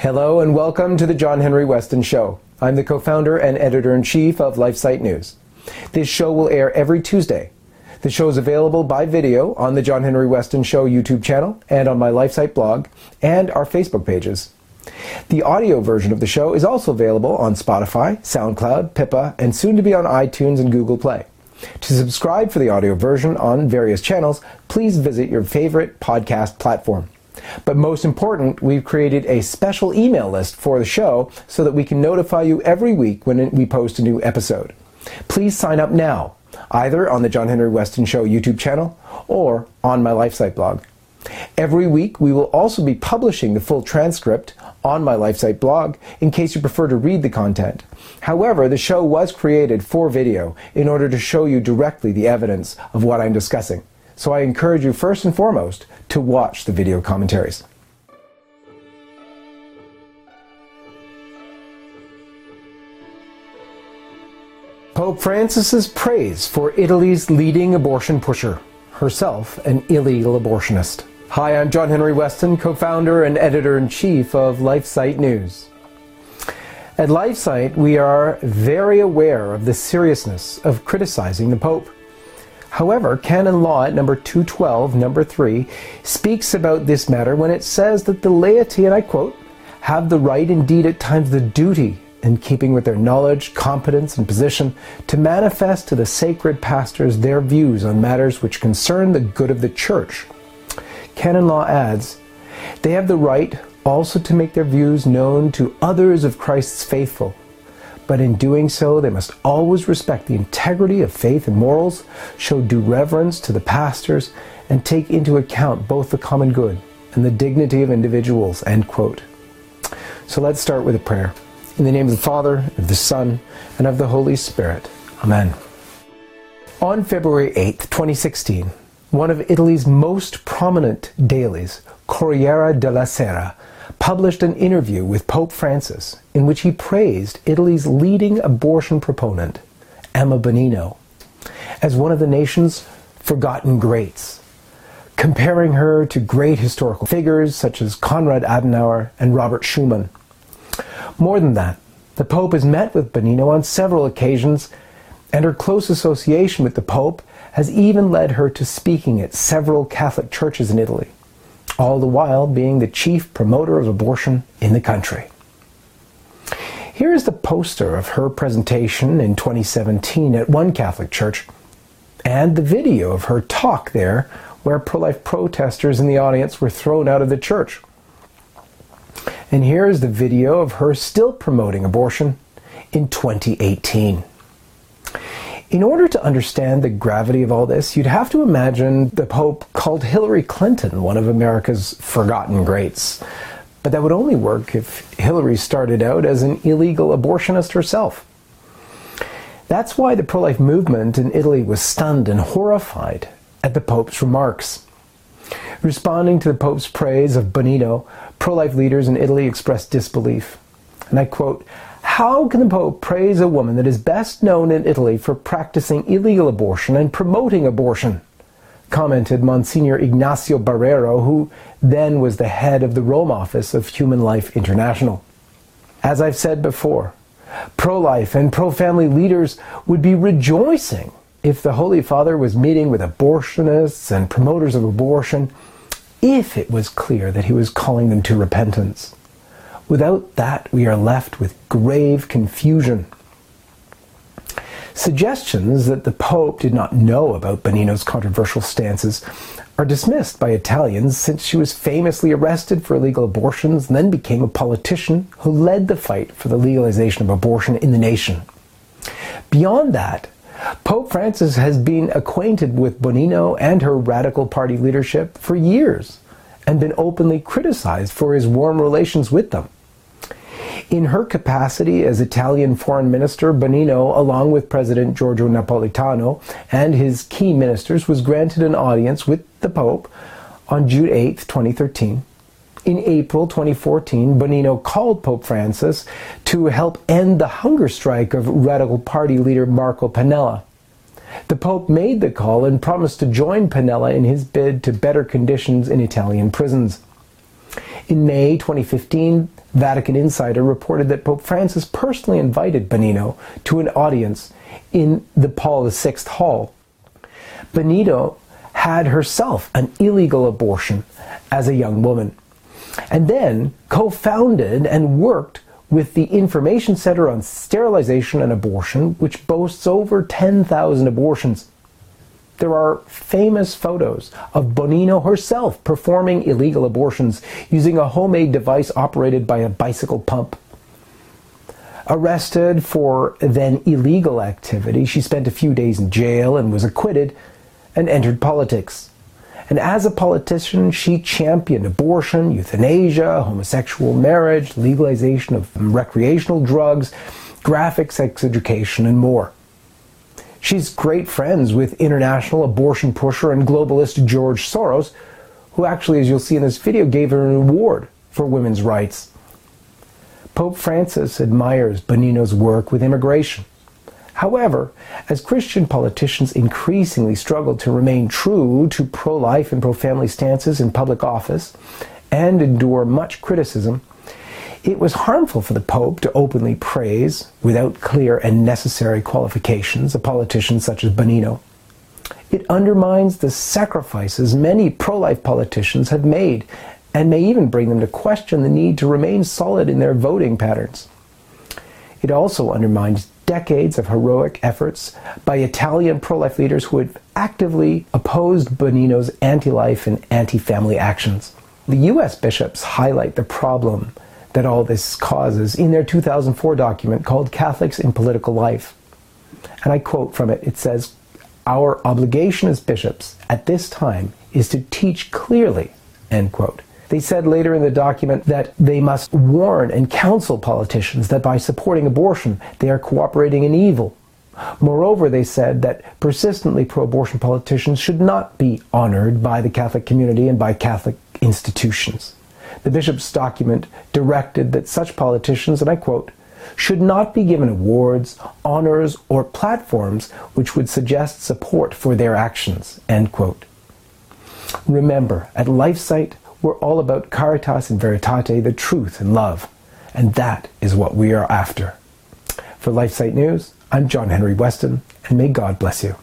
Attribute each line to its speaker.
Speaker 1: Hello and welcome to the John Henry Westen Show. I'm the co founder and editor in chief of LifeSite News. This show will air every Tuesday. The show is available by video on the John Henry Westen Show YouTube channel and on my LifeSite blog and our Facebook pages. The audio version of the show is also available on Spotify, SoundCloud, Pippa, and soon to be on iTunes and Google Play. To subscribe for the audio version on various channels, please visit your favorite podcast platform. But most important, we've created a special email list for the show so that we can notify you every week when we post a new episode. Please sign up now, either on the John Henry Westen Show YouTube channel or on my LifeSite blog. Every week, we will also be publishing the full transcript on my LifeSite blog in case you prefer to read the content. However, the show was created for video in order to show you directly the evidence of what I'm discussing. So I encourage you first and foremost to watch the video commentaries. Pope Francis's praise for Italy's leading abortion pusher, herself an illegal abortionist. Hi, I'm John Henry Westen, co founder and editor in chief of LifeSite News. At LifeSite, we are very aware of the seriousness of criticizing the Pope. However, canon law at number 212, number 3, speaks about this matter when it says that the laity, and I quote, have the right, indeed at times the duty, in keeping with their knowledge, competence, and position, to manifest to the sacred pastors their views on matters which concern the good of the church. Canon law adds, they have the right also to make their views known to others of Christ's faithful but in doing so, they must always respect the integrity of faith and morals, show due reverence to the pastors, and take into account both the common good and the dignity of individuals. End quote. So let's start with a prayer. In the name of the Father, of the Son, and of the Holy Spirit. Amen. On February 8, 2016, one of Italy's most prominent dailies, Corriere della Sera, published an interview with Pope Francis in which he praised Italy's leading abortion proponent, Emma Bonino, as one of the nation's forgotten greats, comparing her to great historical figures such as Konrad Adenauer and Robert Schuman. More than that, the Pope has met with Bonino on several occasions, and her close association with the Pope has even led her to speaking at several Catholic churches in Italy all the while being the chief promoter of abortion in the country. Here is the poster of her presentation in 2017 at one Catholic church, and the video of her talk there where pro life protesters in the audience were thrown out of the church. And here is the video of her still promoting abortion in 2018. In order to understand the gravity of all this, you'd have to imagine the Pope called Hillary Clinton one of America's forgotten greats. But that would only work if Hillary started out as an illegal abortionist herself. That's why the pro life movement in Italy was stunned and horrified at the Pope's remarks. Responding to the Pope's praise of Bonino, pro life leaders in Italy expressed disbelief. And I quote, how can the Pope praise a woman that is best known in Italy for practicing illegal abortion and promoting abortion? Commented Monsignor Ignacio Barreiro, who then was the head of the Rome office of Human Life International. As I've said before, pro life and pro family leaders would be rejoicing if the Holy Father was meeting with abortionists and promoters of abortion, if it was clear that he was calling them to repentance. Without that, we are left with grave confusion. Suggestions that the Pope did not know about Bonino's controversial stances are dismissed by Italians since she was famously arrested for illegal abortions and then became a politician who led the fight for the legalization of abortion in the nation. Beyond that, Pope Francis has been acquainted with Bonino and her radical party leadership for years and been openly criticized for his warm relations with them. In her capacity as Italian foreign minister, Bonino, along with President Giorgio Napolitano and his key ministers, was granted an audience with the Pope on June 8, 2013. In April 2014, Bonino called Pope Francis to help end the hunger strike of Radical Party leader Marco Pannella. The Pope made the call and promised to join Pannella in his bid to better conditions in Italian prisons. In May 2015, Vatican Insider reported that Pope Francis personally invited Bonino to an audience in the Paul VI Hall. Bonino had herself an illegal abortion as a young woman, and then co founded and worked with the Information Center on Sterilization and Abortion, which boasts over 10,000 abortions. There are famous photos of Bonino herself performing illegal abortions using a homemade device operated by a bicycle pump. Arrested for then illegal activity, she spent a few days in jail and was acquitted and entered politics. And as a politician, she championed abortion, euthanasia, homosexual marriage, legalization of recreational drugs, graphic sex education, and more. She's great friends with international abortion pusher and globalist George Soros, who actually, as you'll see in this video, gave her an award for women's rights. Pope Francis admires Bonino's work with immigration. However, as Christian politicians increasingly struggle to remain true to pro life and pro family stances in public office and endure much criticism, it was harmful for the Pope to openly praise, without clear and necessary qualifications, a politician such as Bonino. It undermines the sacrifices many pro life politicians have made and may even bring them to question the need to remain solid in their voting patterns. It also undermines decades of heroic efforts by Italian pro life leaders who had actively opposed Bonino's anti life and anti family actions. The U.S. bishops highlight the problem that all this causes in their 2004 document called Catholics in Political Life. And I quote from it it says, Our obligation as bishops at this time is to teach clearly, end quote they said later in the document that they must warn and counsel politicians that by supporting abortion, they are cooperating in evil. Moreover, they said that persistently pro abortion politicians should not be honored by the Catholic community and by Catholic institutions. The bishop's document directed that such politicians, and I quote, should not be given awards, honors, or platforms which would suggest support for their actions. End quote. Remember, at LifeSite, we're all about caritas and veritate, the truth and love. And that is what we are after. For LifeSite News, I'm John Henry Westen, and may God bless you.